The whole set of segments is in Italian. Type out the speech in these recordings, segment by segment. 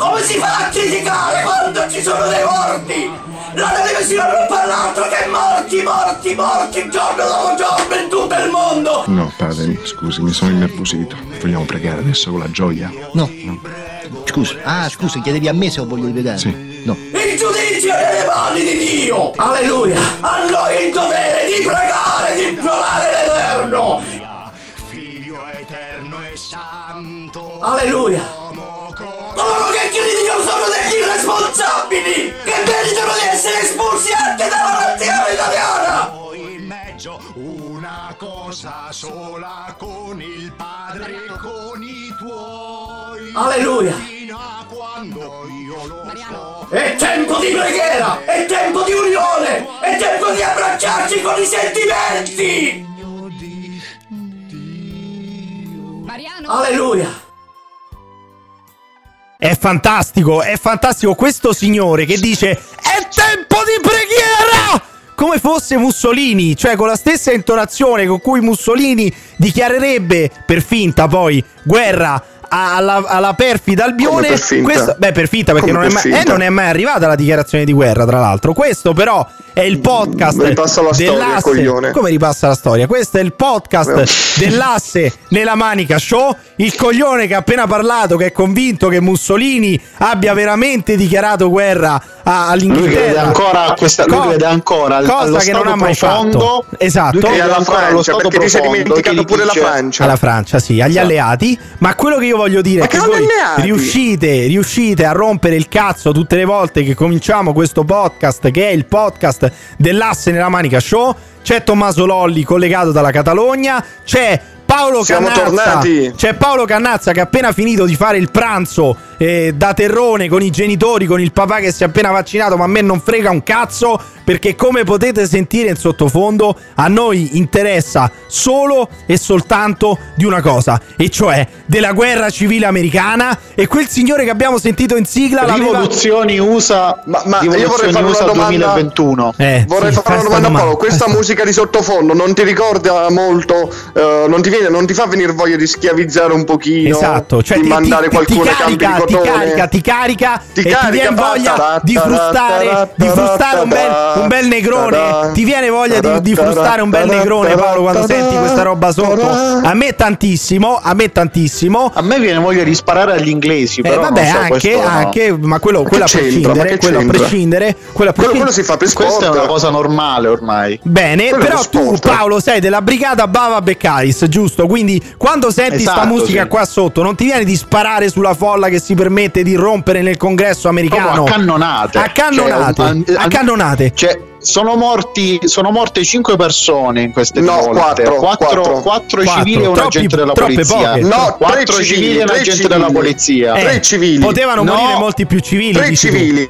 Come si fa a criticare quando ci sono dei morti? La televisione non parla altro che morti, morti, morti, giorno dopo giorno in tutto il mondo! No, padre, scusi, mi sono innervosito. Vogliamo pregare adesso con la gioia? No. Scusa, ah, scusa, chiedevi a me se ho voglia di pregare? Sì. No. Il giudizio è nelle mani di Dio! Alleluia! A noi il dovere di pregare, di implorare l'Eterno! Figlio eterno e santo. Alleluia! Irresponsabili! Che meritano di essere espulsi anche dalla nazione italiana! Poi in mezzo una cosa sola con il Padre e con i tuoi. Alleluia! Fino a quando io lo so. È tempo di preghiera! È tempo di unione! È tempo di abbracciarci con i sentimenti! Mariano? Alleluia! È fantastico, è fantastico questo signore che dice è tempo di preghiera! Come fosse Mussolini, cioè con la stessa intonazione con cui Mussolini dichiarerebbe per finta poi guerra alla, alla perfida Albione. Per? Questo, beh, per finta perché non è, per mai, eh, non è mai arrivata la dichiarazione di guerra, tra l'altro. Questo però è il podcast Ripassa la storia, coglione. Come ripassa la storia? Questo è il podcast dell'asse nella manica show. Il coglione che ha appena parlato, che è convinto che Mussolini abbia veramente dichiarato guerra a- Lui all'Inghilterra. crede ancora questa lui Co- crede ancora al- cosa allo che non ha mai profondo. fatto. Esatto. Lui crede E alla Francia, stato perché ti sei profondo dimenticato che gli pure la Francia. alla Francia, sì, agli alleati. Ma quello che io voglio dire Ma è che voi riuscite, riuscite a rompere il cazzo tutte le volte che cominciamo questo podcast, che è il podcast dell'asse nella manica show. C'è Tommaso Lolli collegato dalla Catalogna, c'è Paolo Siamo Cannazza. tornati. C'è Paolo Cannazza che ha appena finito di fare il pranzo eh, da terrone con i genitori, con il papà che si è appena vaccinato, ma a me non frega un cazzo perché come potete sentire in sottofondo a noi interessa solo e soltanto di una cosa, e cioè della guerra civile americana e quel signore che abbiamo sentito in sigla l'aveva... Rivoluzioni USA Ma- ma io vorrei Rivoluzioni fare una domanda- 2021. Eh, Vorrei sì, fare una questa domanda a Paolo. Questa questa- musica di sottofondo non ti ricorda molto? eh, non, ti viene, non ti fa venire voglia di schiavizzare un pochino? Esatto, cioè di ti, mandare ti- qualcuno ti ai campi di carica, ti carica, ti carica Ti e ti carica, viene voglia di frustare, di frustare un bel, un bel negrone. Ti viene voglia di, di frustare un bel negrone, Paolo, quando senti questa roba sotto. A me tantissimo, a me tantissimo. A me viene voglia di sparare agli inglesi, Eh, però vabbè, non so, anche, questo no. anche, ma quello, quello a prescindere, quello a prescindere, quello a Quello, prescindere. quello si fa per sport. Questa è una cosa normale ormai. Bene, Quello però tu. Paolo sei della brigata Bava Beccaris, giusto? Quindi quando senti sta Esatto, musica sì. qua sotto non ti viene di sparare sulla folla che si permette di rompere nel congresso americano? Proprio a cannonate. A cannonate, Cioè, a an- cannonate. Cioè, sono morti sono morte 5 persone in queste No, quattro, Quattro, quattro. quattro Quattro. civili e un Troppi- agente della polizia. poche. No, tre quattro civili, civili e un agente civili. della polizia. Eh, Tre civili. Potevano No. morire molti più civili. Tre dici tu. civili.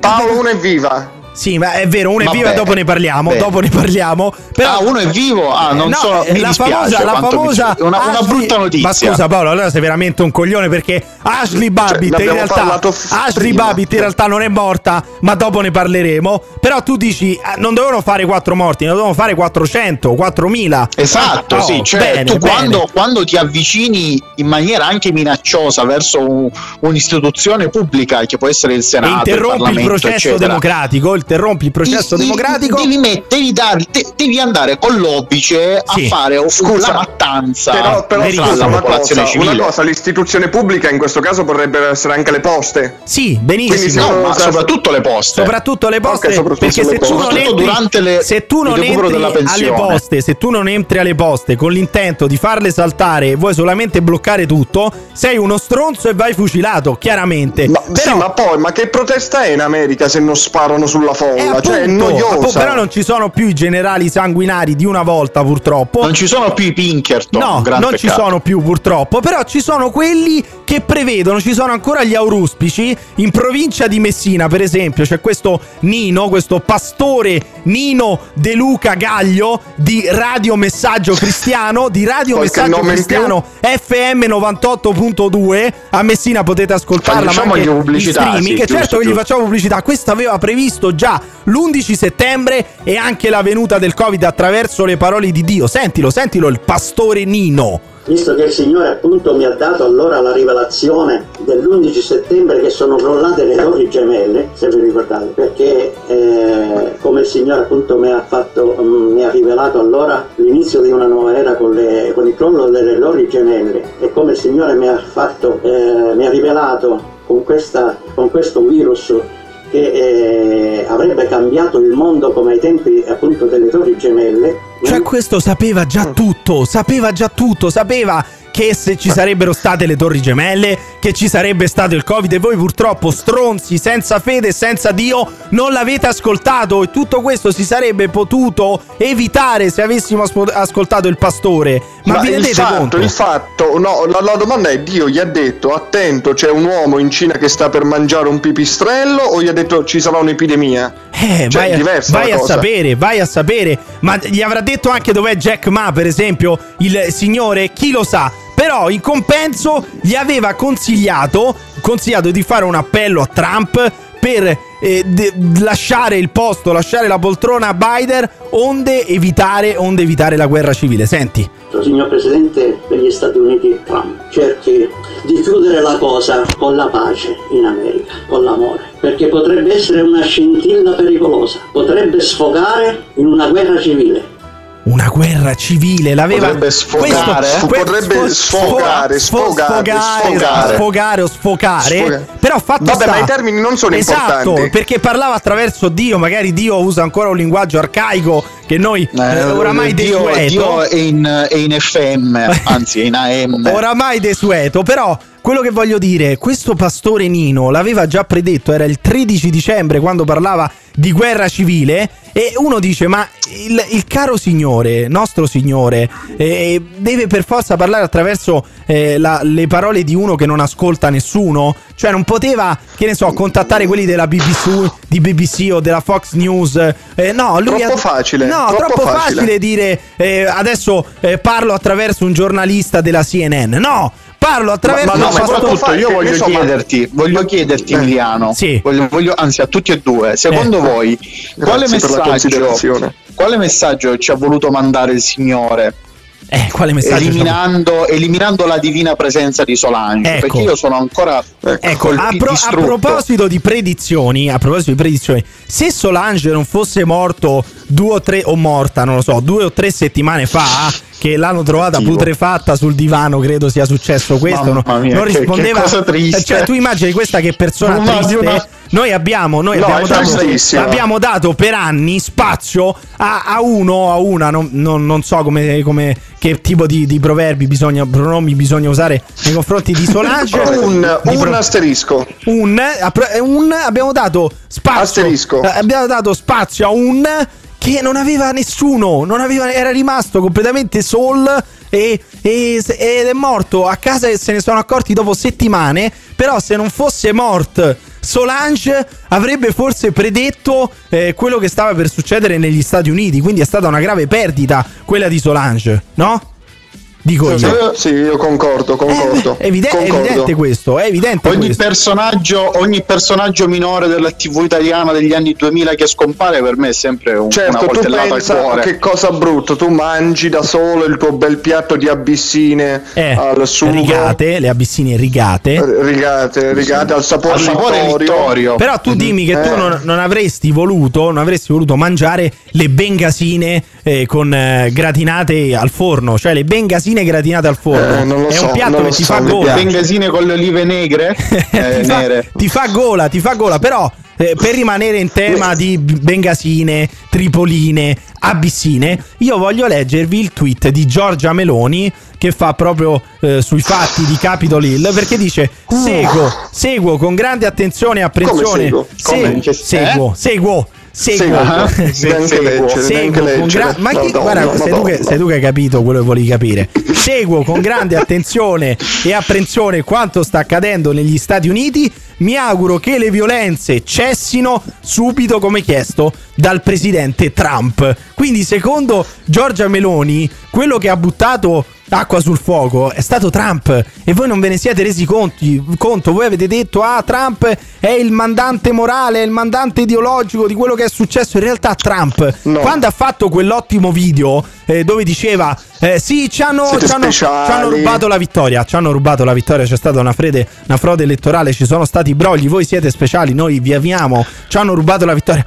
Paolo, uno è viva. Sì, ma è vero, uno è Vabbè. vivo e dopo ne parliamo. Beh. Dopo ne parliamo. Però Ah, uno è vivo? Ah, non No, so. eh, Mi la famosa, la famosa una, una brutta notizia. Ma scusa, Paolo, allora sei veramente un coglione perché Ashley Babbitt in l'abbiamo realtà f- Ashley. Babbitt in realtà non è morta, ma dopo ne parleremo. Però tu dici eh, non dovevano fare 4 morti, ne dovevano fare 400, 4000. Esatto, Oh, sì, cioè bene, tu quando, quando ti avvicini in maniera anche minacciosa verso un- un'istituzione pubblica che può essere il Senato, il interrompi il Parlamento, processo eccetera, democratico, interrompi il processo i- i- democratico. Devi, met- devi dar- te- devi andare con l'obice Sì. a fare Scusa, la mattanza Però, però scusa, una popolazione cosa, civile. una cosa, l'istituzione pubblica in questo caso potrebbero essere anche le poste. Sì, benissimo. No, ma soprattutto le poste. Soprattutto le poste, Ok, soprattutto perché se sulle tu non poste. entri, durante le- se tu non entri alle poste, se tu non entri alle poste con l'intento di farle saltare e vuoi solamente bloccare tutto, sei uno stronzo e vai fucilato, chiaramente. Ma, Però, sì, ma poi, ma che protesta è in America se non sparano sulla eh, folla? cioè, è appunto, noiosa. appunto, però non ci sono più i generali sanguinari di una volta, purtroppo. Non ci sono più i Pinkerton. No, non ci peccato. sono più purtroppo, però ci sono quelli che prevedono, ci sono ancora gli auruspici in provincia di Messina, per esempio, c'è questo Nino, questo pastore Nino De Luca Gaglio di Radio Messaggio Cristiano, di Radio Qualche Messaggio Cristiano FM 98.2, a Messina potete ascoltarla, ma anche in pubblicità, streaming, sì, che certo giusto, che gli giusto. facciamo pubblicità, questo aveva previsto già l'11 settembre e anche la venuta del Covid attraverso le parole di Dio, sentilo, sentilo il pastore Nino. visto che il Signore appunto mi ha dato allora la rivelazione dell'11 settembre che sono crollate le torri gemelle, se vi ricordate, perché eh, come il Signore appunto mi ha, fatto, mm, mi ha rivelato allora l'inizio di una nuova era con, le- con il crollo delle torri gemelle e come il Signore mi ha, fatto, eh, mi ha rivelato con, questa, con questo virus che eh, avrebbe cambiato il mondo come ai tempi appunto delle torri gemelle. Cioè, questo sapeva già tutto, sapeva già tutto, sapeva che se ci sarebbero state le torri gemelle, che ci sarebbe stato il Covid e voi purtroppo stronzi, senza fede e senza Dio, non l'avete ascoltato e tutto questo si sarebbe potuto evitare se avessimo ascoltato il pastore. Ma, vi il rendete fatto, conto? il fatto, no, la, la domanda è: Dio gli ha detto, attento, c'è un uomo in Cina che sta per mangiare un pipistrello, o gli ha detto ci sarà un'epidemia? Eh, Cioè, vai, a, vai a sapere, vai a sapere. Ma gli avrà detto anche dov'è Jack Ma, per esempio, il signore, chi lo sa. Però in compenso gli aveva consigliato, consigliato di fare un appello a Trump per eh, de- lasciare il posto, lasciare la poltrona a Biden, onde evitare, onde evitare la guerra civile. Senti. Signor Presidente degli Stati Uniti Trump, cerchi di chiudere la cosa con la pace in America, con l'amore, perché potrebbe essere una scintilla pericolosa, potrebbe sfogare in una guerra civile. Una guerra civile, l'aveva Potrebbe sfogare? Questo- que- Potrebbe sfo- sfogare, sfo- sfogare, sfogare, sfogare. o sfocare. Sfogare. Però fatto Vabbè, sta- ma i termini non sono esatto, importanti. perché parlava attraverso Dio, magari Dio usa ancora un linguaggio arcaico che noi eh, oramai Dio, desueto. Dio è in, è in FM, anzi è in AM. Oramai desueto, però quello che voglio dire, questo pastore Nino l'aveva già predetto, era il 13 dicembre quando parlava di guerra civile e uno dice ma il, il caro signore, nostro signore, eh, deve per forza parlare attraverso eh, la- le parole di uno che non ascolta nessuno? Cioè non poteva, che ne so, contattare quelli della BBC, di BBC o della Fox News? Eh, no, lui Troppo ha- facile, No, troppo troppo facile. facile dire eh, adesso eh, parlo attraverso un giornalista della CNN. No, parlo attraverso Ma no, un ma soprattutto io voglio insomma- chiederti, voglio chiederti Eh. Emiliano, Sì. voglio, voglio- anzi a tutti e due, secondo Eh. voi quale messaggio, quale messaggio ci ha voluto mandare il Signore Eh, quale messaggio? eliminando, eliminando la divina presenza di Solange? Ecco. Perché io sono ancora Ecco, a, colpi- pro- a proposito di predizioni, a proposito di predizioni, se Solange non fosse morto due o tre, o morta, non lo so, due o tre settimane fa, che l'hanno trovata Cattivo. putrefatta sul divano, credo sia successo questo. Mamma non- mia, non che- rispondeva. che cosa triste. Eh, Cioè, tu immagini questa che persona di triste. una- Noi abbiamo, noi No, abbiamo, dato, abbiamo dato per anni spazio a, a uno a una, non, non- non so come, come- che tipo di, di proverbi bisogna, pronomi bisogna usare nei confronti di Solange. Un, Di un pro- asterisco. un, un- abbiamo dato spazio Asterisco. eh, abbiamo dato spazio a un che non aveva nessuno non aveva, era rimasto completamente sol e, e- ed è morto a casa e se ne sono accorti dopo settimane però se non fosse morto Solange avrebbe forse predetto eh, quello che stava per succedere negli Stati Uniti quindi è stata una grave perdita quella di Solange no? Dico io Sì, sì, io concordo, concordo. Eh, è, evide- è concordo. evidente questo è evidente Ogni questo. personaggio, ogni personaggio minore della TV italiana degli anni 2000 che scompare per me è sempre un- una Certo, tu coltellata al pensa cuore. che cosa brutta, tu mangi da solo il tuo bel piatto di abissine Eh, al sugo, rigate, le abissine rigate. rigate, rigate al sapore, Al sapore littorio. littorio. Però tu dimmi che tu Eh. non, non avresti voluto, non avresti voluto mangiare le bengasine eh, con eh, gratinate al forno, cioè le bengasine gratinate al forno. Eh, non lo è so, un piatto che ti so, fa gola. piace. Bengasine con le olive negre, eh, ti, fa, nere. ti fa gola, ti fa gola, però eh, per rimanere in tema di bengasine, tripoline, abissine, io voglio leggervi il tweet di Giorgia Meloni che fa proprio eh, sui fatti di Capitol Hill perché dice seguo, seguo con grande attenzione e apprensione, seguo? Come? Che- seguo, seguo, seguo, Seguo. Ah, Neanche seguo. leggere, Seguo neanche con leggere. gra- ma chi- Madonna, guarda, sei tu, che, Madonna. sei tu che hai capito quello che volevi capire. Seguo con grande attenzione e apprensione quanto sta accadendo negli Stati Uniti. Mi auguro che le violenze cessino subito come chiesto dal presidente Trump. Quindi, secondo Giorgia Meloni, quello che ha buttato acqua sul fuoco è stato Trump e voi non ve ne siete resi conti, conto. Voi avete detto, ah, Trump è il mandante morale, è il mandante ideologico di quello che è successo. In realtà Trump, No. quando ha fatto quell'ottimo video eh, dove diceva, eh, sì, ci hanno, ci hanno- ci hanno rubato la vittoria, ci hanno rubato la vittoria, c'è stata una, frede- una frode elettorale, ci sono stati brogli, voi siete speciali, noi vi amiamo, ci hanno rubato la vittoria.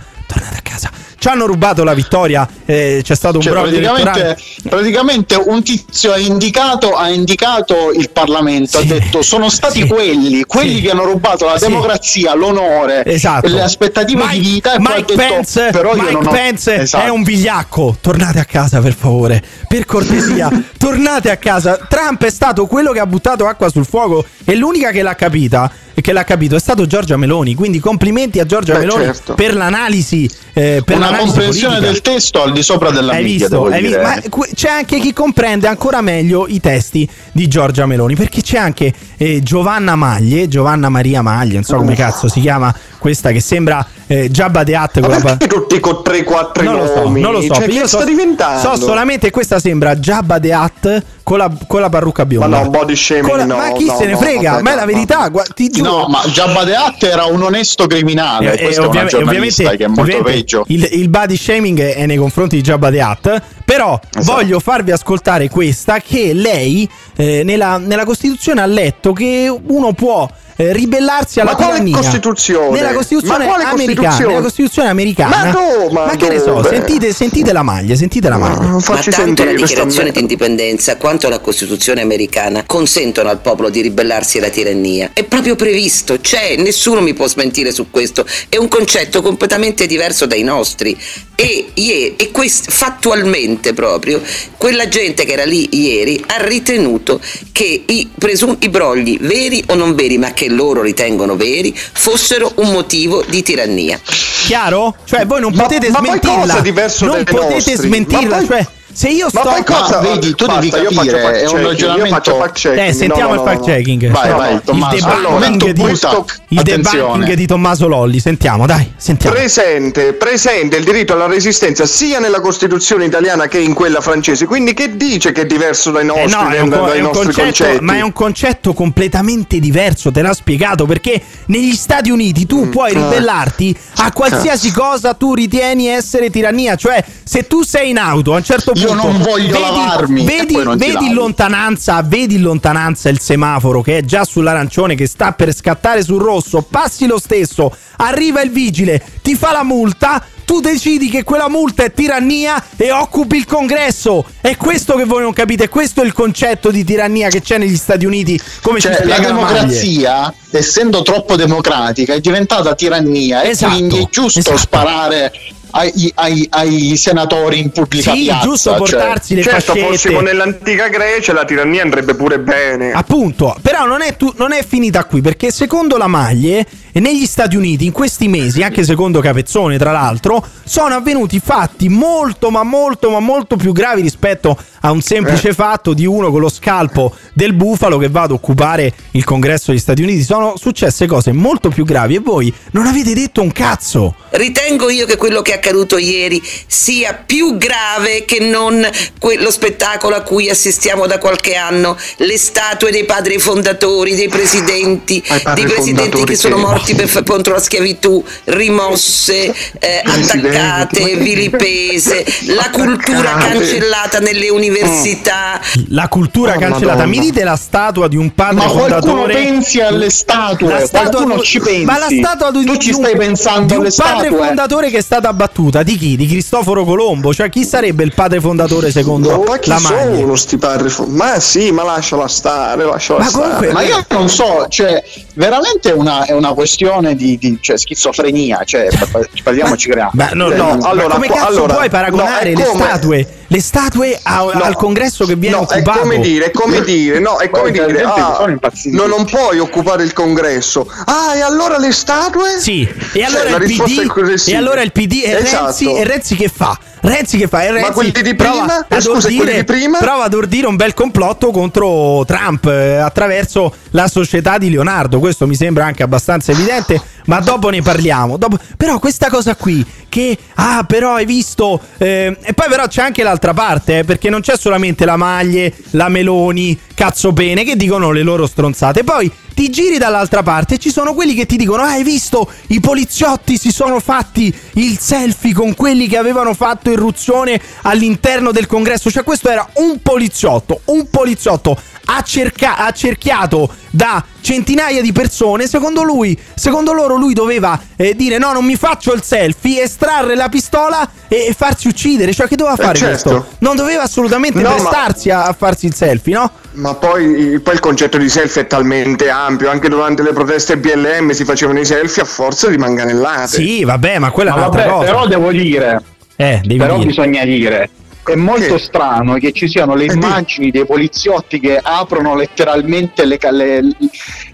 Ci hanno rubato la vittoria, eh, c'è stato un Cioè, broglio praticamente, praticamente un tizio ha indicato, ha indicato il Parlamento, Sì. ha detto sono stati Sì. quelli, quelli Sì. che hanno rubato la democrazia, l'onore, Esatto. le aspettative Mike- di vita e poi Mike detto Pence, però io Mike non ho... Pence Esatto. è un vigliacco. Tornate a casa, per favore. Per cortesia, tornate a casa. Trump è stato quello che ha buttato acqua sul fuoco e l'unica che l'ha capita e che l'ha capito è stato Giorgia Meloni. Quindi complimenti a Giorgia Beh, Meloni certo. per l'analisi. eh, per l'analisi comprensione del testo al di sopra della Hai media, visto? Hai visto? Ma que- c'è anche chi comprende ancora meglio i testi di Giorgia Meloni. Perché c'è anche eh, Giovanna Maglie, Giovanna Maria Maglie, non so come cazzo si chiama questa che sembra eh, the Hutt con la tutti con 3-4 non lo so, nomi? non lo so. Cioè, io sta diventando? so solamente questa sembra the Hutt con la, con la parrucca bionda. Ma no, body shaming la- no, ma chi no, se ne no, frega? vabbè, ma è la no, verità, gua- ti giuro. No, ma the Hutt era un onesto criminale, Eh, questo eh, è ovviamente- ovviamente- che è molto ovviamente peggio. Il, il body shaming è nei confronti di Jabba the Hutt. Però Esatto. voglio farvi ascoltare questa che lei eh, nella, nella Costituzione ha letto che uno può eh, ribellarsi alla Ma quale tirannia. Costituzione? Nella Costituzione Ma quale americana. Costituzione? Nella Costituzione americana. Ma no, ma che ne so, sentite, sentite la maglia, sentite la maglia. Non Ma facci tanto la dichiarazione di indipendenza quanto la Costituzione americana consentono al popolo di ribellarsi alla tirannia. È proprio previsto, c'è, nessuno mi può smentire su questo. È un concetto completamente diverso dai nostri. E, ie- e quest- fattualmente proprio, quella gente che era lì ieri ha ritenuto che i, presun- i brogli veri o non veri, ma che loro ritengono veri, fossero un motivo di tirannia. Chiaro? Cioè, voi non Ma- potete ma poi smentirla. cosa diverso non dai potete nostri? smentirla. Ma poi- Cioè, se io Ma sto. poi cosa? Ma vedi, tu devi Basta, io faccio capire, è un ragionamento-. Eh, sentiamo No, no, il fact checking. Vai, vai. Tommaso. il Allora, debunking, di, questo- il attenzione. debunking di Tommaso Lolli. Sentiamo, dai, sentiamo. Presente, presente il diritto alla resistenza sia nella Costituzione italiana che in quella francese. Quindi che dice che è diverso dai nostri, Eh no, è un, dai nostri concetto, concetti? ma è un concetto completamente diverso, te l'ho spiegato, perché negli Stati Uniti tu puoi ribellarti a qualsiasi cosa tu ritieni essere tirannia, cioè se tu sei in auto a un certo Io non voglio lavarmi, vedi, non ti vedi in lontananza, vedi in lontananza il semaforo che è già sull'arancione che sta per scattare sul rosso, passi lo stesso, arriva il vigile, ti fa la multa, tu decidi che quella multa è tirannia e occupi il congresso. È questo che voi non capite, questo è il concetto di tirannia che c'è negli Stati Uniti, come ci Cioè, la democrazia, essendo troppo democratica, è diventata tirannia Esatto, e quindi è giusto esatto. sparare ai, ai- ai senatori in pubblica Sì, piazza. giusto cioè. portarsi le Certo, fascette. fossimo nell'antica Grecia la tirannia andrebbe pure bene. Appunto, però non è, tu- non è finita qui perché secondo la Maglie e negli Stati Uniti in questi mesi, anche secondo Capezzone tra l'altro, sono avvenuti fatti molto ma molto ma molto più gravi rispetto a un semplice fatto di uno con lo scalpo del bufalo che va ad occupare il congresso degli Stati Uniti. Sono successe cose molto più gravi e voi non avete detto un cazzo. Ritengo io che quello che è accaduto ieri sia più grave che non quello spettacolo a cui assistiamo da qualche anno, le statue dei padri fondatori, dei presidenti, dei presidenti che sono morti per- contro la schiavitù, rimosse, eh, attaccate, ma vilipese, la cultura Attaccate. cancellata nelle università. La cultura Oh, cancellata. Madonna. Mi dite la statua di un padre Ma qualcuno fondatore? pensi alle statue, La statua qualcuno di- ci pensi. Ma la statua di, tu ci stai pensando di un alle padre statue? fondatore che è stata abbattuta di chi? Di Cristoforo Colombo. Cioè, chi sarebbe il padre fondatore secondo ma chi la Maglie? sono sti padri? Ma sì, ma lasciala stare, lasciala Ma stare. comunque- Ma io non so, cioè, veramente è una, è una questione di, di- cioè, schizofrenia, cioè, pa- pa- parliamoci creare. Beh, no, no, no, ma allora, come qua- cazzo allora, puoi paragonare no, le come- statue? Le statue a- No, al congresso che viene no, occupato? È come dire, è come dire, no, è come Guarda, dire, ah, sono impazziti. no, non puoi occupare il congresso. Ah, e allora le statue? Sì, e allora, Cioè, il PD, e allora il PD e Esatto. Renzi, e Renzi che fa? Renzi che fa? E Renzi quelli di prova prima? ad Scusa, quelli ordire- di prima? prova ad ordire un bel complotto contro Trump eh, attraverso la società di Leonardo. Questo mi sembra anche abbastanza evidente, ma dopo ne parliamo. Dopo- Però questa cosa qui, che ah però hai visto eh, e poi però c'è anche l'altra parte eh, perché non c'è solamente la Maglie, la Meloni, cazzo bene che dicono le loro stronzate. Poi ti giri dall'altra parte e ci sono quelli che ti dicono: ah, Hai visto? I poliziotti si sono fatti il selfie con quelli che avevano fatto irruzione all'interno del congresso. Cioè, questo era un poliziotto, un poliziotto accerca- accerchiato da centinaia di persone. Secondo lui, secondo loro, lui doveva eh, dire: No, non mi faccio il selfie, estrarre la pistola e, e farsi uccidere. Cioè, che doveva Eh, fare certo. questo? Non doveva assolutamente No, ma- prestarsi a, a farsi il selfie, no? Ma poi, poi il concetto di selfie è talmente ampio, anche durante le proteste BLM si facevano i selfie a forza di manganellate. Sì, vabbè, ma quella Ma è un'altra vabbè, cosa. però devo dire, Eh, devi però dire. bisogna dire, è molto Che? strano che ci siano le Eh, immagini dei poliziotti che aprono letteralmente le, le-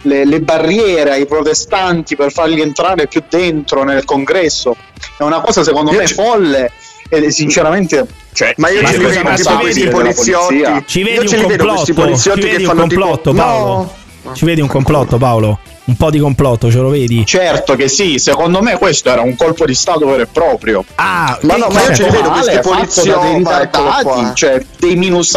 le- le barriere ai protestanti per farli entrare più dentro nel congresso. È una cosa secondo Io me ci- folle e sinceramente... Cioè, Ma io Ma ci vedo questi poliziotti. Ci io vedi ce un complotto? poliziotti Ci che vedi un complotto, tipo Paolo? No. Ci vedi un complotto, Paolo? Un po' di complotto, ce lo vedi? Certo che sì, secondo me questo era un colpo di stato vero e proprio. Ah, Ma no, ma io ce li vedo questi dei poliziotti, ritardati, cioè dei minus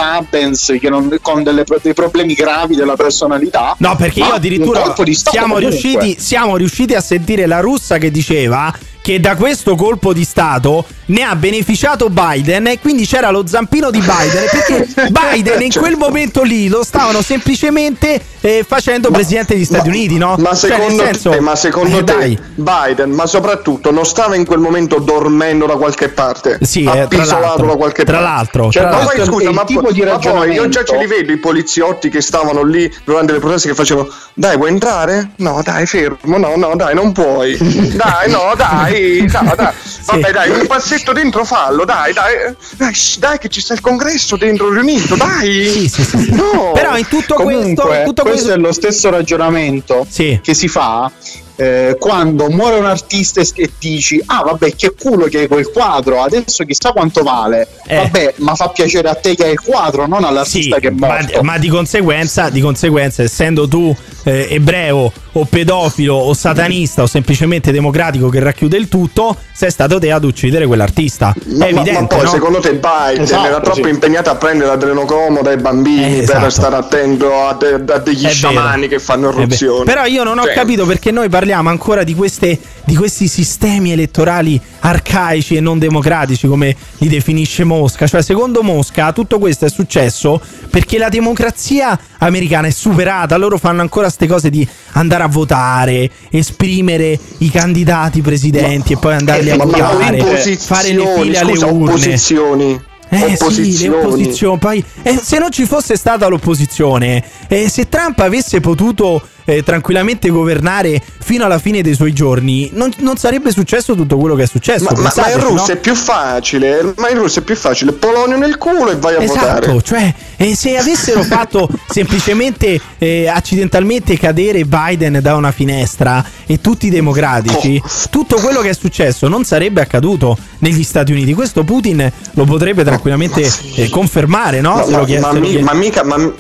non- con delle- dei problemi gravi della personalità. No, perché ma io addirittura siamo riusciti, siamo riusciti a sentire la russa che diceva che da questo colpo di Stato ne ha beneficiato Biden e quindi c'era lo zampino di Biden perché Biden in quel momento lì lo stavano semplicemente eh, facendo presidente degli Stati Ma- Uniti, no? Ma Cioè, secondo, senso- te, ma secondo eh, te dai. Biden, ma soprattutto non stava in quel momento dormendo da qualche parte? Sì, eh, appisolato l'altro, da qualche tra parte. l'altro, Cioè, tra ma l'altro. poi scusa, ma, tipo po- di ma poi io già ce li vedo i poliziotti che stavano lì durante le proteste che facevano Dai, vuoi entrare? No, dai, fermo, no, no, dai, non puoi. dai, no, dai, no, dai. Vabbè, dai, un passetto dentro fallo, dai, dai. Dai, dai che ci sta il congresso dentro riunito, dai. Sì, sì, sì. No. Però in tutto questo, Comunque, in tutto questo questo è lo stesso ragionamento Sì. che si fa eh, quando muore un artista e dici ah vabbè che culo che hai quel quadro adesso chissà quanto vale Eh. vabbè ma fa piacere a te che hai il quadro non all'artista Sì, che è ma, morto ma di conseguenza, di conseguenza, essendo tu eh, ebreo o pedofilo o satanista o semplicemente democratico che racchiude il tutto, sei stato te ad uccidere quell'artista. Ma, è evidente, ma poi no? secondo te Biden Esatto, era troppo sì. impegnato a prendere l'adrenocromo dai bambini Eh, per esatto. stare attento a, de- a degli È sciamani vero. che fanno vero. irruzioni. Però io non ho Cioè, capito perché noi parliamo ancora di, queste, di questi sistemi elettorali arcaici e non democratici, come li definisce Mosca. Cioè, secondo Mosca, tutto questo è successo perché la democrazia americana è superata. Loro fanno ancora queste cose di andare a votare, esprimere i candidati presidenti e poi andarli a eh, ma- ma votare, fare le file alle scusa, urne. opposizioni. Eh sì, le opposizioni. opposizioni. Poi, eh, se non ci fosse stata l'opposizione, eh, se Trump avesse potuto eh, tranquillamente governare fino alla fine dei suoi giorni, non, non sarebbe successo tutto quello che è successo. Ma, ma- ma in Russia no? è più facile, ma in Russia è più facile, polonio nel culo e vai a Esatto, votare. cioè eh, se avessero fatto semplicemente eh, accidentalmente cadere Biden da una finestra e tutti i democratici, Oh. tutto quello che è successo non sarebbe accaduto negli Stati Uniti. Questo Putin lo potrebbe tranquillamente ma sì. eh, confermare, no? Ma, lo ma- chiede- ma mi- ma mica, ma-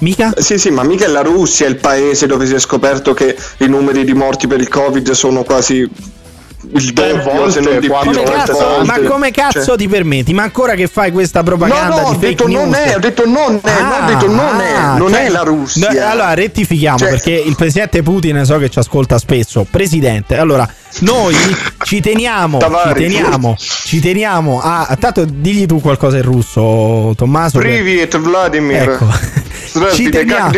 Mica? sì, sì, ma mica è la Russia il paese dove si è scoperto che i numeri di morti per il Covid sono quasi il doppio, se volte, non di. Come volte, cazzo, volte. ma come cazzo Cioè- ti permetti? Ma ancora che fai questa No, propaganda no, ho di fake detto non news? è, ho detto non è, non ho detto non è, ah, non cioè- è la Russia. no, allora rettifichiamo Cioè- perché il presidente Putin so che ci ascolta spesso. Presidente, allora noi ci teniamo, ci teniamo, ci teniamo a tanto digli tu qualcosa in russo, Tommaso. che- Privet Vladimir. Ecco. Ci teniamo.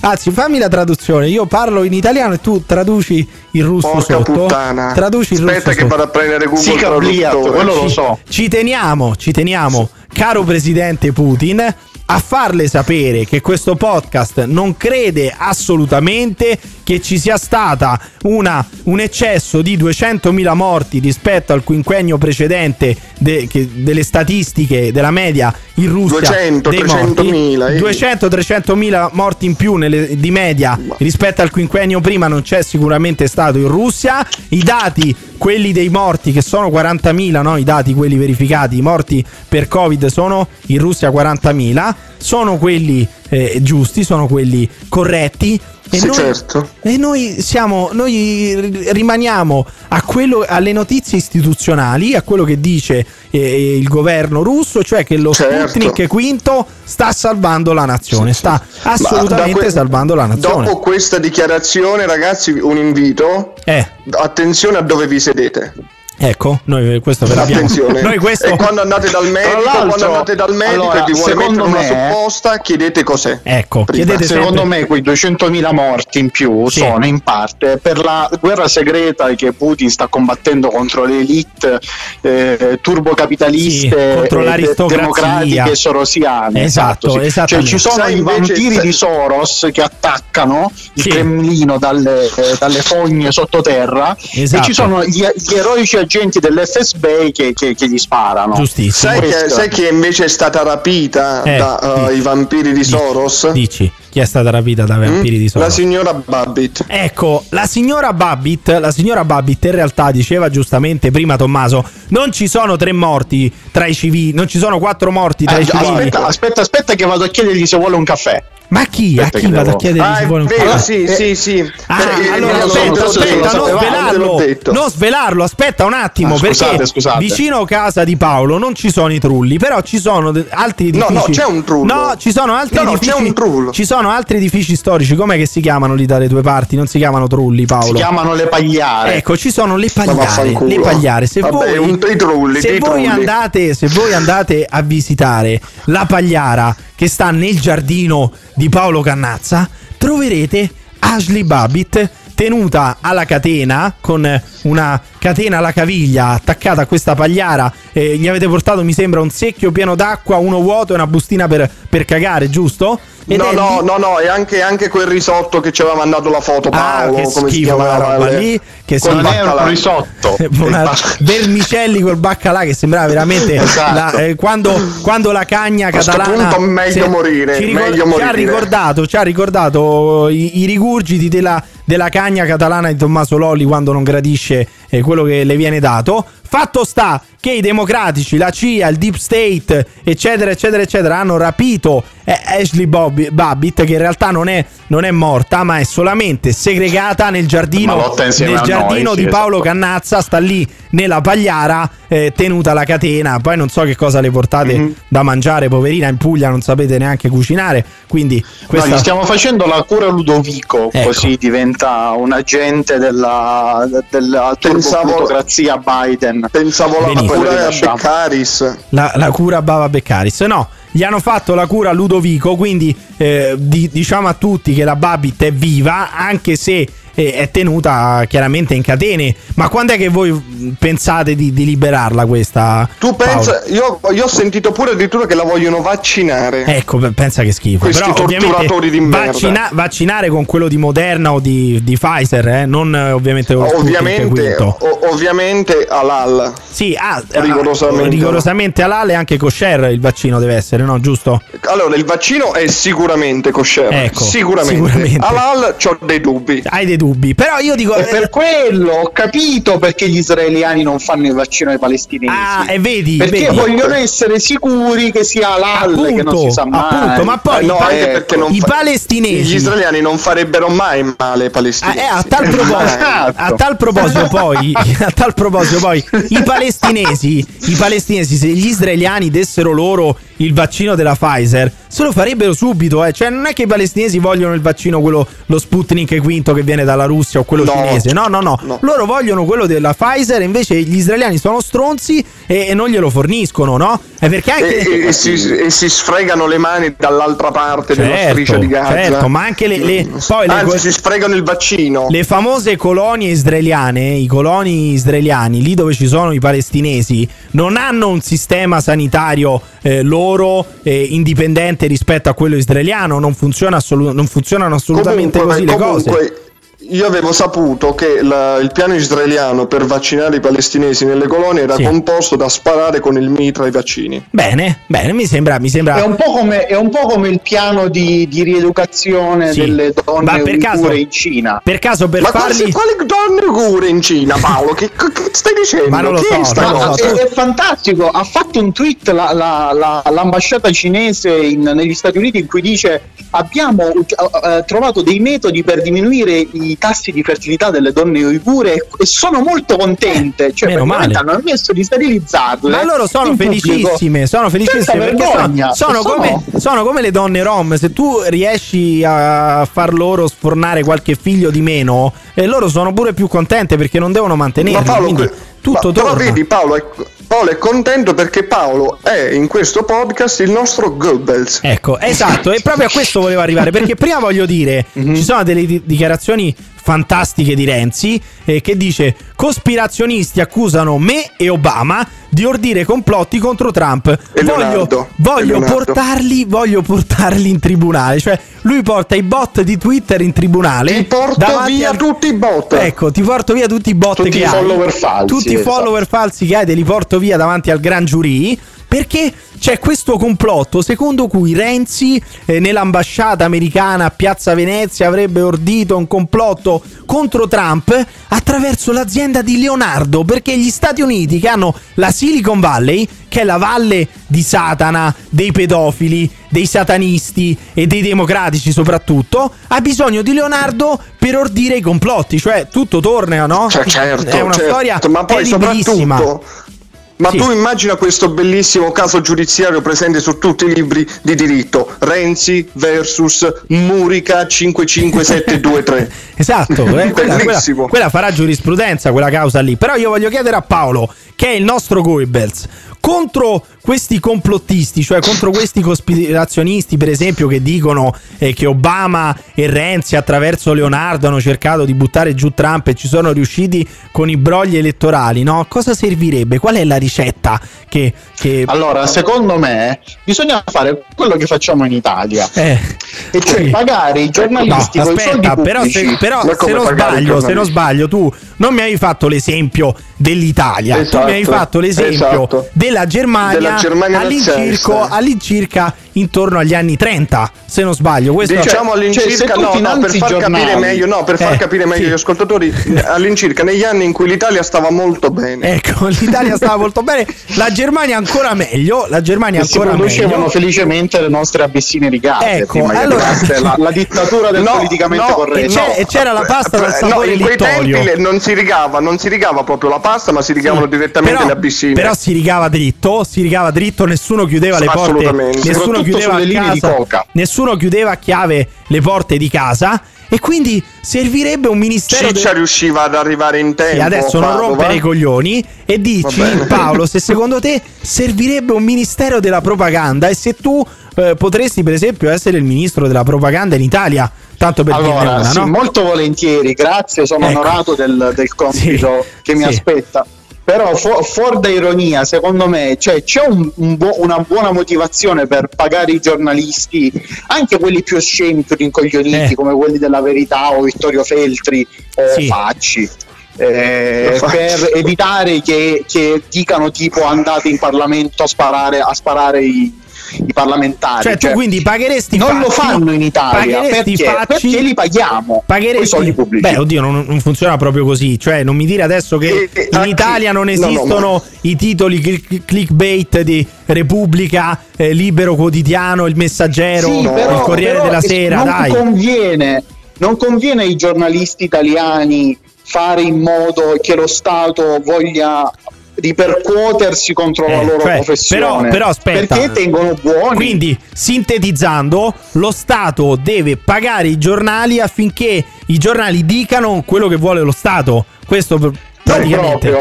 Anzi, fammi la traduzione. Io parlo in italiano e tu traduci il russo Porca sotto. Puttana. Traduci il Aspetta russo che sotto. vado a prendere Google sì, traduttore. Quello lo so. Ci teniamo, ci teniamo. Caro presidente Putin, a farle sapere che questo podcast non crede assolutamente che ci sia stata una- un eccesso di 200.000 morti rispetto al quinquennio precedente de- che- delle statistiche della media in Russia 200, dei 300.000, morti. eh. 200-300.000 morti in più nelle- di media rispetto al quinquennio prima non c'è sicuramente stato in Russia i dati quelli dei morti che sono 40.000 no? i dati quelli verificati i morti per covid sono in Russia 40.000 sono quelli eh, giusti sono quelli corretti E Sì, noi, certo. e noi siamo, noi ri- rimaniamo a quello, alle notizie istituzionali, a quello che dice eh, il governo russo, cioè che lo Certo. Sputnik quinto sta salvando la nazione, sta Ma assolutamente que- salvando la nazione. Dopo questa dichiarazione, ragazzi, un invito. Eh. Attenzione a dove vi sedete. Ecco, noi questo ve l'abbiamo. Attenzione. Noi questo E quando andate dal medico, quando andate dal medico allora, e vi vuole secondo mettere una me- supposta, chiedete cos'è. Ecco, chiedete Secondo sempre- me quei 200.000 morti in più Sì. sono in parte per la guerra segreta che Putin sta combattendo contro le elite eh, turbocapitaliste Sì, contro e l'aristocrazia. democratiche sorosiane. Esatto, sì. Cioè, ci sono Sai, i vampiri sai- di Soros che attaccano il. Cremlino dalle, eh, dalle fogne sottoterra Esatto. e ci sono gli, gli eroici agenti dell'FSB che, che- che gli sparano. Giustissimo. Sai che, sai chi invece è stata rapita Eh, dai dici. vampiri di Dici, Soros? Dici, chi è stata rapita da Mm? vampiri di Soros? La signora Babbitt. Ecco, la signora Babbitt, la signora Babbitt in realtà diceva giustamente prima Tommaso, non ci sono tre morti tra i civili, non ci sono quattro morti tra Eh, i civili. aspetta, aspetta, aspetta che vado a chiedergli se vuole un caffè. Ma chi? A Aspetta chi che vado a devo- chiedere Ah, se vuole un vero, caffè? sì, Eh, sì, sì. Ah, Eh, allora eh, aspetta, te lo aspetta, non l'ho svelarlo, non svelarlo, aspetta un attimo, Ah, perché scusate, scusate. vicino a casa di Paolo non ci sono i trulli, però ci sono altri No, edifici. no, c'è un trullo. No, ci sono altri No, no, edifici. c'è un trullo. Ci sono altri edifici storici, com'è che si chiamano lì dalle due parti? Non si chiamano trulli, Paolo. Si chiamano le pagliare. Ecco, ci sono le pagliare. Le pagliare. Se Vabbè, voi, trulli, se voi andate, se voi andate a visitare la pagliara che sta nel giardino di Paolo Cannazza, troverete Ashley Babbitt tenuta alla catena con una catena alla caviglia attaccata a questa pagliara Eh, gli avete portato mi sembra un secchio pieno d'acqua uno vuoto e una bustina per, per cagare giusto? Ed No, è no, no, no, e anche, anche quel risotto che ci aveva mandato la foto Ah, Paolo, che come si schifo quella chiamava? roba le- lì, che non è baccalà. un risotto. una vermicelli col baccalà che sembrava veramente Esatto. la- eh, quando, quando la cagna catalana punto meglio morire, ci, meglio ci ha morire. ricordato, ci ha ricordato i, i rigurgiti della, della cagna catalana di Tommaso Lolli quando non gradisce eh, quello che le viene dato Fatto sta che i democratici, la CIA, il Deep State, eccetera, eccetera, eccetera, hanno rapito eh, Ashley Bobby- Babbitt, che in realtà non è, non è morta, ma è solamente segregata nel giardino, nel giardino noi, di sì, Paolo esatto. Cannazza, sta lì nella pagliara, eh, tenuta la catena. Poi non so che cosa le portate Mhm. da mangiare, poverina, in Puglia non sapete neanche cucinare. Quindi No, questa... gli stiamo facendo la cura Ludovico, Ecco. così diventa un agente della, della Pensavo- turboplutocrazia Biden. Pensavo la Benissimo. cura. Beccaris. la, la cura Bava Beccaris. No, gli hanno fatto la cura a Ludovico, quindi eh, di- diciamo a tutti che la Babbitt è viva, anche se è tenuta chiaramente in catene. Ma quando è che voi pensate di, di liberarla questa? Tu pensa, io, io ho sentito pure addirittura che la vogliono vaccinare. Ecco, pe- pensa che schifo. Questi Però torturatori di merda. vaccina- vaccinare con quello di Moderna o di, di Pfizer, eh, non eh, ovviamente con ovviamente, o- ovviamente all'al. Sì, ah, rigorosamente. ah, rigorosamente all'ale anche kosher il vaccino deve essere, no? Giusto? Allora, il vaccino è sicuramente kosher. Ecco, sicuramente. sicuramente. All'al ho dei dubbi. Hai dei dubbi, però io dico eh, per quello ho capito perché gli israeliani non fanno il vaccino ai palestinesi. Ah, e vedi, perché vedi. vogliono essere sicuri che sia halal, che non si sa mai. appunto, ma poi Eh, no, anche perché non i fa- palestinesi Gli israeliani non farebbero mai male ai Ah, palestinesi. eh, a, tal proposito, Esatto. a tal proposito poi, a tal proposito poi, i palestinesi, i palestinesi, se gli israeliani dessero loro il vaccino della Pfizer, se lo farebbero subito, eh. Cioè, non è che i palestinesi vogliono il vaccino, quello, lo Sputnik quinto che viene dalla Russia o quello No. cinese. No, no, no, No. Loro vogliono quello della Pfizer, invece gli israeliani sono stronzi e, e non glielo forniscono, no? È perché anche. E, e- si, e si sfregano le mani dall'altra parte della Certo, striscia di Gaza. certo, ma anche le- le- poi le- Anzi, si sfregano il vaccino. Le famose colonie israeliane, i coloni israeliani, lì dove ci sono i palestinesi, non hanno un sistema sanitario eh, loro eh, indipendente rispetto a quello israeliano. Non, funziona assolu- non funzionano assolutamente Comunque, così le cose. Io avevo saputo che la- il piano israeliano per vaccinare i palestinesi nelle colonie era Sì. composto da sparare con il mitra ai vaccini. Bene, bene, mi sembra, mi sembra È un, po come, è un po' come il piano di, di rieducazione Sì. delle donne per caso- uigure in Cina. per caso per Ma farli quali, quali donne cure in Cina, Paolo? Che, che stai dicendo? Ma non lo Chi so, non lo cosa? so. È, è fantastico, ha fatto un tweet la- la- la- l'ambasciata cinese in- negli Stati Uniti in cui dice abbiamo eh, trovato dei metodi per diminuire i tassi di fertilità delle donne uigure e, e sono molto contente, cioè meno male. hanno messo di sterilizzarle. Ma loro sono felicissime, sono felicissime perché vergogna. sono, sono come, sono come le donne rom. Se tu riesci a far loro sfornare qualche figlio di meno, eh, loro sono pure più contente perché non devono mantenerli. Ma Paolo, quindi tutto ma- però torna. vedi Paolo è, Paolo è contento perché Paolo è in questo podcast il nostro Goebbels. Ecco, esatto, e proprio a questo volevo arrivare, perché prima voglio dire, Mhm. ci sono delle di- dichiarazioni fantastiche di Renzi eh, che dice cospirazionisti accusano me e Obama di ordire complotti contro Trump. Voglio Leonardo. voglio Leonardo. portarli, voglio portarli in tribunale, cioè lui porta i bot di Twitter in tribunale. Ti porto via al- tutti i bot. Ecco, ti porto via tutti i bot Tutti che i hai. follower falsi, Tutti i esatto. follower falsi che hai, te li porto via davanti al gran giurì. Perché c'è questo complotto secondo cui Renzi eh, nell'ambasciata americana a Piazza Venezia avrebbe ordito un complotto contro Trump attraverso l'azienda di Leonardo. Perché gli Stati Uniti, che hanno la Silicon Valley, che è la valle di Satana, dei pedofili, dei satanisti e dei democratici soprattutto, ha bisogno di Leonardo per ordire i complotti. Cioè, tutto torna, no? Cioè, certo, è una certo, storia ma poi soprattutto ma Sì. tu immagina questo bellissimo caso giudiziario presente su tutti i libri di diritto Renzi versus Murica 55723 Esatto, eh, quella, quella- Bellissimo. quella farà giurisprudenza quella causa lì. Però io voglio chiedere a Paolo, che è il nostro Goebbels, contro questi complottisti, cioè contro questi cospirazionisti, per esempio, che dicono eh, che Obama e Renzi attraverso Leonardo hanno cercato di buttare giù Trump e ci sono riusciti con i brogli elettorali, no? Cosa servirebbe? Qual è la ricetta che... che... Allora, secondo me bisogna fare quello che facciamo in Italia, Eh, e cioè sì. pagare i No, giornalisti con i soldi aspetta, però, se, però se non sbaglio, se non sbaglio, tu non mi hai fatto l'esempio dell'Italia, tu Esatto, mi hai fatto l'esempio esatto. della Germania, Della Germania all'incirca, all'incirca intorno agli anni 30, se non sbaglio. Questo Diciamo Cioè, se all'incirca, tu no, no, per far capire giornali- meglio, no, per far Eh, capire meglio sì. gli ascoltatori, all'incirca negli anni in cui l'Italia stava molto bene. Ecco, l'Italia stava molto bene, la Germania ancora meglio, la Germania si ancora producevano meglio. felicemente le nostre abissine rigate Ecco, allora- la, la dittatura del No, politicamente no, corretto. E e c'era la pasta dal Eh, sapore no, in quei littorio. tempi le- non si rigava, non si rigava proprio la pasta, ma si rigavano direttamente però, le abissine. però si rigava dritto, si rigava dritto, nessuno chiudeva le porte, Assolutamente. nessuno chiudeva a casa, nessuno chiudeva a chiave le porte di casa e quindi servirebbe un ministero Ciccia del- riusciva ad arrivare in tempo. Sì, adesso non Padova. rompere i coglioni e dici. Paolo se secondo te servirebbe un ministero della propaganda e se tu eh, potresti per esempio essere il ministro della propaganda in Italia tanto per dirne Allora, una sì, no? molto volentieri, grazie, sono Ecco. onorato del, del compito Sì, che mi sì. aspetta. Però fu- fuori da ironia, secondo me, cioè, c'è un- un buo- una buona motivazione per pagare i giornalisti, anche quelli più osceni, più rincoglioniti, Eh. come quelli della Verità o Vittorio Feltri o Sì. Facci. eh, per evitare che, che dicano tipo andate in Parlamento a sparare, a sparare i, i parlamentari Cioè, tu quindi pagheresti non lo Facci- fanno in Italia. Pagheresti perché, Facci- perché li paghiamo Pagheresti... i soldi pubblici. Beh, oddio, non, non funziona proprio così. Cioè, non mi dire adesso che E- e in Italia non no, no, esistono ma- i titoli cl- clickbait di Repubblica, eh, Libero Quotidiano, Il Messaggero, Sì, però- Il Corriere della Sera. non Dai, conviene non conviene ai giornalisti italiani fare in modo che lo Stato voglia ripercuotersi contro la Eh, loro cioè, professione però- però aspetta. perché tengono buoni Quindi, sintetizzando, lo Stato deve pagare i giornali affinché i giornali dicano quello che vuole lo Stato. Questo proprio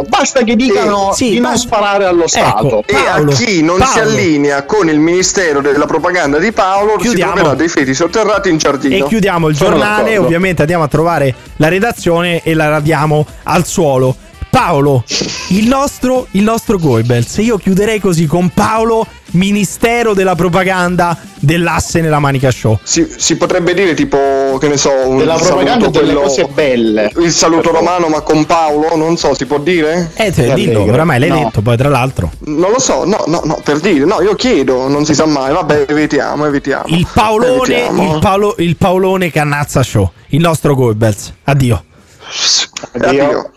basta che dicano Sì, di non basta- sparare allo Stato Ecco, E Paolo, a chi non si Paolo. allinea con il ministero della propaganda di Paolo Chiudiamo. si troverà dei feti sotterrati in giardino. E chiudiamo il Sono giornale, d'accordo. ovviamente andiamo a trovare la redazione e la radiamo al suolo. Paolo, il nostro, il nostro Goebbels. Io chiuderei così con Paolo Ministero della Propaganda dell'asse nella manica show. Si, si potrebbe dire tipo, che ne so, un Della propaganda saluto delle quello- cose belle. Il saluto romano ma con Paolo, non so, si può dire? Eh, te, dillo, oramai l'hai No. detto, poi tra l'altro. Non lo so, no, no, no, per dire, no, io chiedo, non si sa mai, vabbè, evitiamo, evitiamo. Il Paolone, Evitiamo. il, Paolo, il Paolone Cannazza Show, il nostro Goebbels. Addio. Addio.